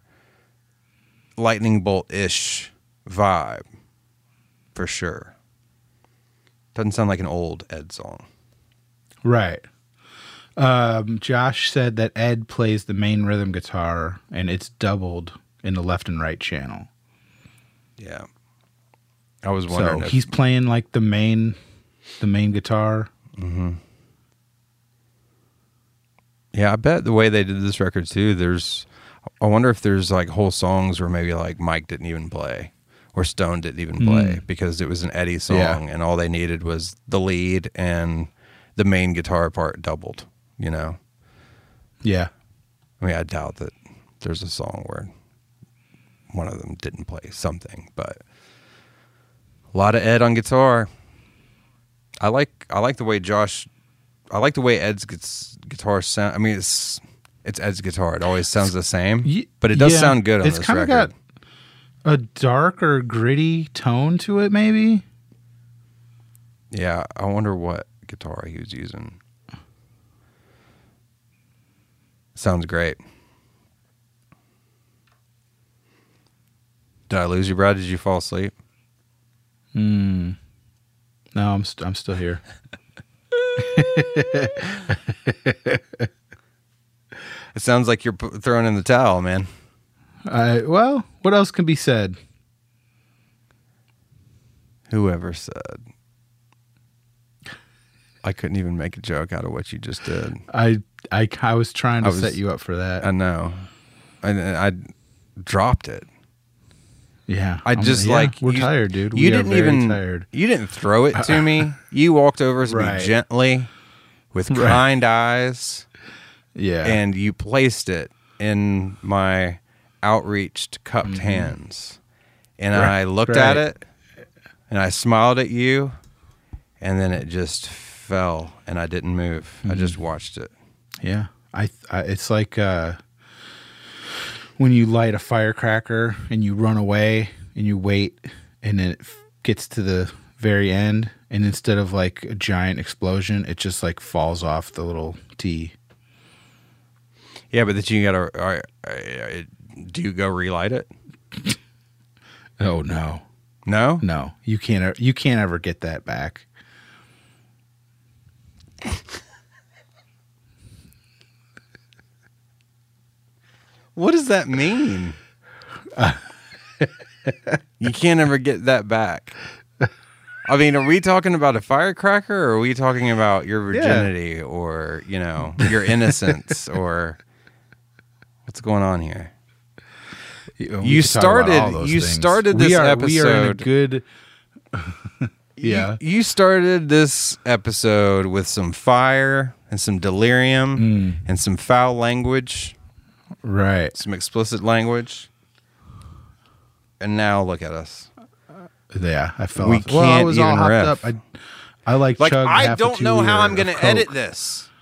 lightning bolt ish vibe for sure. Doesn't sound like an old Ed song. right. Um, Josh said that Ed plays the main rhythm guitar, and it's doubled in the left and right channel. Yeah. I was wondering So if he's playing like the main, the main guitar. Yeah, I bet the way they did this record too, there's I wonder if there's like whole songs where maybe like Mike didn't even play or Stone didn't even hmm. play because it was an Eddie song Yeah. and all they needed was the lead and the main guitar part doubled, you know. Yeah, I mean, I doubt that there's a song where one of them didn't play something, but a lot of Ed on guitar. I like I like the way Josh I like the way Ed's guitar sound. I mean, it's it's Ed's guitar. It always sounds the same, but it does yeah. sound good on It's this record. got a darker, gritty tone to it. Maybe. yeah, I wonder what guitar he was using. Sounds great. Did I lose you, Brad? Did you fall asleep? Hmm. No, I'm st- I'm still here. [laughs] It sounds like you're p- throwing in the towel, man. I well, what else can be said? Whoever said. I couldn't even make a joke out of what you just did. I I, I was trying to I was- set you up for that. I know. And I dropped it. Yeah, I just yeah, like we're you- tired, dude. You We didn't even tired. you didn't throw it to [laughs] me. You walked over to Right. me gently with Right. kind eyes, Yeah, and you placed it in my outreached, cupped hands, and Mm-hmm. Right, I looked at it, and I smiled at you, and then it just fell, and I didn't move. I just Mm-hmm. watched it. yeah. I, I it's like uh, when you light a firecracker and you run away and you wait, and then it f- gets to the very end, and instead of like a giant explosion, it just like falls off the little T. Yeah, but that you gotta. Uh, uh, do you go relight it? Oh no, No. no, you can't. You can't ever get that back. What does that mean? you can't ever get that back. I mean, are we talking about a firecracker or are we talking about your virginity or, you know, your innocence or what's going on here? Uh, you, You started- you started this we are, We are in a episode- good. [laughs] yeah. You, you started this episode with some fire and some delirium mm. and some foul language, Right. some explicit language. And now look at us. Yeah, I felt. We off. well, I can't was all even riff. up. I, I like. Like, I don't know how I'm going to edit this. [laughs]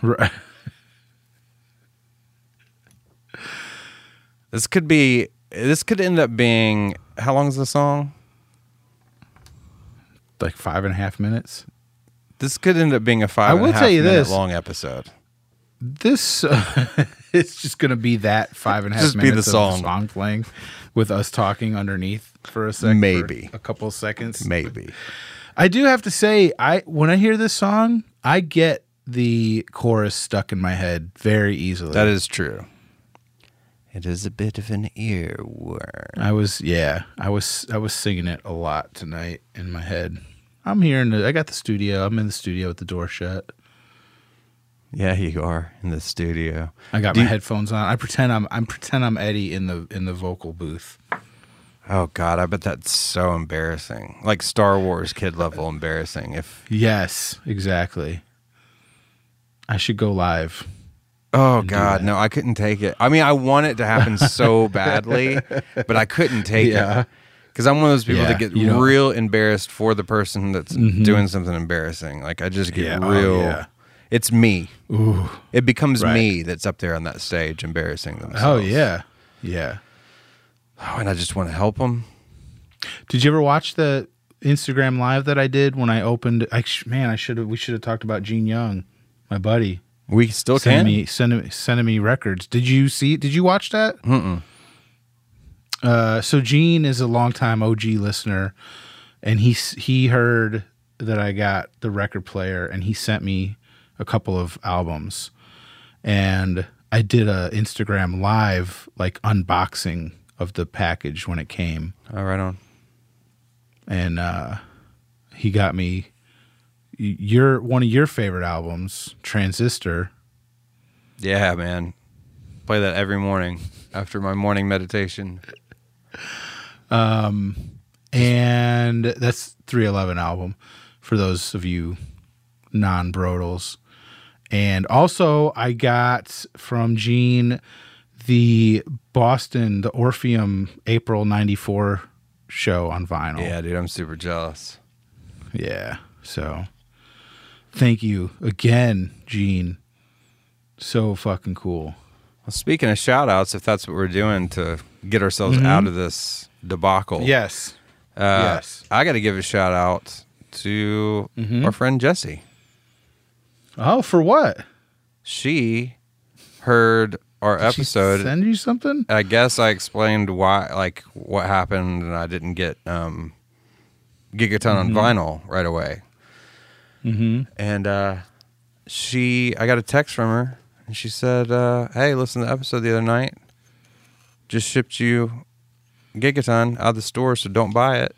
Right. This could be. This could end up being. How long is the song? Like five and a half minutes. This could end up being a five. I and a will half tell you this. long episode. This uh, [laughs] it's just going to be that five and a half Just be the minutes of song. the song playing, with us talking underneath for a second. Maybe. a couple seconds. Maybe. I do have to say, I when I hear this song, I get the chorus stuck in my head very easily. That is true. It is a bit of an earworm. I was yeah, I was I was singing it a lot tonight in my head. I'm here in the I got the studio. I'm in the studio with the door shut. Yeah, you are in the studio. I got Do my you- headphones on. I pretend I'm I'm pretend I'm Eddie in the in the vocal booth. Oh God, I bet that's so embarrassing. Like Star Wars kid level embarrassing. If Yes, exactly. I should go live. Oh God, no, I couldn't take it. I mean, I want it to happen so [laughs] badly, but I couldn't take Yeah. it because I'm one of those people Yeah, that get real embarrassed for the person that's mm-hmm. doing something embarrassing. Like I just get Yeah, oh, real. yeah. It's me. Ooh. It becomes Right. me that's up there on that stage embarrassing themselves. Oh yeah. Yeah. Oh, and I just want to help them. Did you ever watch the Instagram live that I did when I opened I man, I should have we should have talked about Gene Young, my buddy. We still can. me sending me sending me records. Did you see? Did you watch that? Mm-mm. Uh, so Gene is a longtime OG listener, and he he heard that I got the record player, and he sent me a couple of albums, and I did a Instagram live like unboxing of the package when it came, All right on. and uh, he got me your one of your favorite albums, Transistor. Yeah, man. Play that every morning after my morning meditation. Um and that's 311 album for those of you non-brodals and also i got from gene the boston the orpheum april 94 show on vinyl Yeah, dude, I'm super jealous. yeah so thank you again gene so fucking cool Well, speaking of shout outs, if that's what we're doing to get ourselves out of this debacle, yes uh, yes. I got to give a shout out to our friend Jesse. oh for what She heard our Did she episode. send you something I guess I explained why, like, what happened, and I didn't get um, Gigaton on vinyl right away. Mm-hmm And uh, she, I got a text from her, and she said, uh, "Hey, listen to the episode the other night. Just shipped you Gigaton out of the store, so don't buy it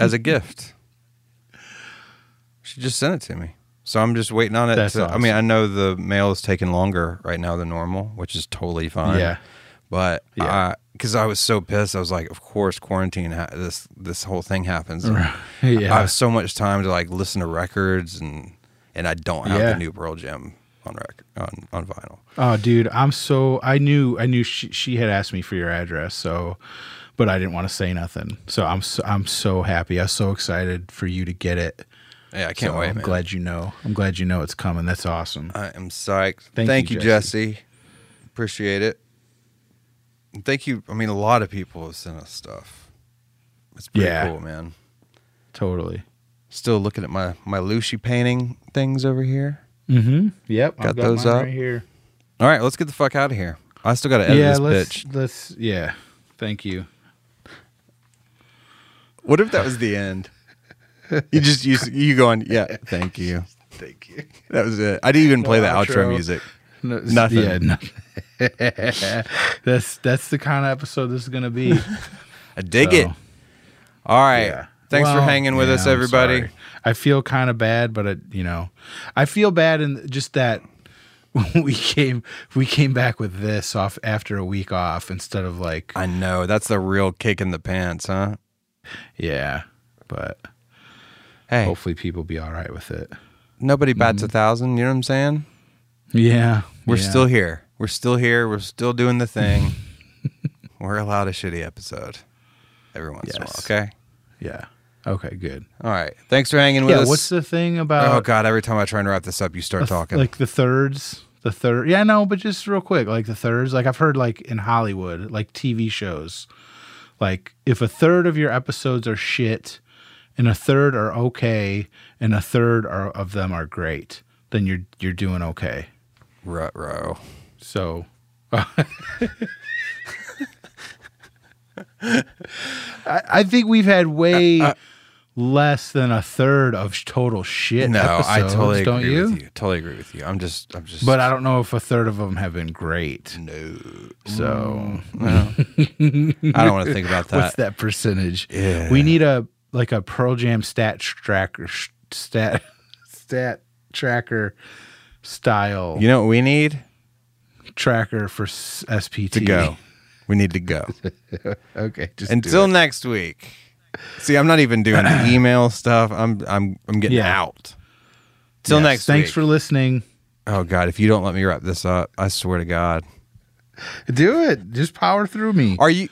as a gift." She just sent it to me, so I'm just waiting on it. That's to, I mean. I know the mail is taking longer right now than normal, which is totally fine. yeah But Yeah. because I was so pissed, I was like, of course, quarantine. Ha- this this whole thing happens. [laughs] Yeah. I have so much time to like listen to records, and and I don't have Yeah. the new Pearl Jam on record on on vinyl. Oh, dude, I'm so I knew I knew she she had asked me for your address, so but I didn't want to say nothing. So I'm so, I'm so happy. I'm so excited for you to get it. Yeah, I can't So wait. I'm man. glad you know. I'm glad you know it's coming. That's awesome. I am psyched. Thank Thank, you, you, Jesse. Appreciate it. Thank you. I mean, a lot of people have sent us stuff. It's pretty Yeah. cool, man. Totally. Still looking at my my Lucy painting things over here. Mm-hmm. Yep. Got got those up? right here. All right, let's get the fuck out of here. I still got to edit yeah. this Let's bitch. let's yeah. Thank you. What if that was the end? you just you you going? Yeah, thank you. [laughs] Thank you. That was it. I didn't even play No the outro outro. music. No, Nothing. Yeah, no. [laughs] that's that's the kind of episode this is gonna be. I dig So, it. All right. yeah. Thanks for hanging with yeah, us, everybody. I feel kind of bad, but it, you know, I feel bad in just that [laughs] we came we came back with this off after a week off instead of like I know that's the real kick in the pants, huh? yeah, but Hey, hopefully people be all right with it. nobody bats Mm-hmm. a thousand. You know what I'm saying? Yeah, We're yeah. still here. We're still here. We're still doing the thing. [laughs] We're allowed a shitty episode every once in a while. Okay. yeah. Okay, good. All right. Thanks for hanging with Yeah, us. what's the thing about oh God! Every time I try and wrap this up, you start th- talking. like the thirds? The third, yeah, no, but just real quick, like the thirds, like I've heard, like in Hollywood, like TV shows, like if a third of your episodes are shit, and a third are okay, and a third are, of them are great, then you're you're doing okay. Rut row. So, [laughs] I, I think we've had way less than a third of total shit. Uh, No, I episodes, totally don't agree you? with you. Totally agree with you. I'm just, I'm just. But I don't know if a third of them have been great. no, So no. [laughs] I don't want to think about that. [laughs] what's that percentage? Yeah. We need a like a Pearl Jam stat tracker stat stat tracker style You know what we need tracker for s- SPT to go. [laughs] We need to go. [laughs] okay, just Until do it. next week. See, I'm not even doing the [clears throat] email stuff. I'm, I'm, I'm getting Yeah. out. Till Yes, next Thanks week. for listening. Oh God! If you don't let me wrap this up, I swear to God. Do it. Just power through me. Are you?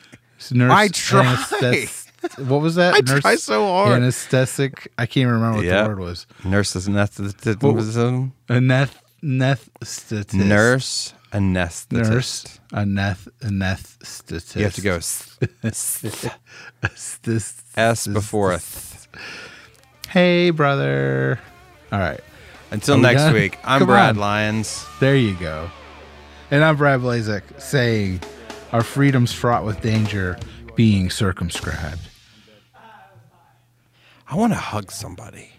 Nurse I anesthes- What was that? I try so hard. Anesthetic. I can't remember what Yeah. the word was. Nurses anesthetist. Aneth anesthetist. Nurse anesthetist. Nurse. Aneth anesthetist. You have to go s, This s before a. Th. Hey, brother. All right. Until Are we next done? week, I'm Come Brad on. Lyons. There you go. And I'm Brad Blazek saying our freedom's fraught with danger being circumscribed. I want to hug somebody.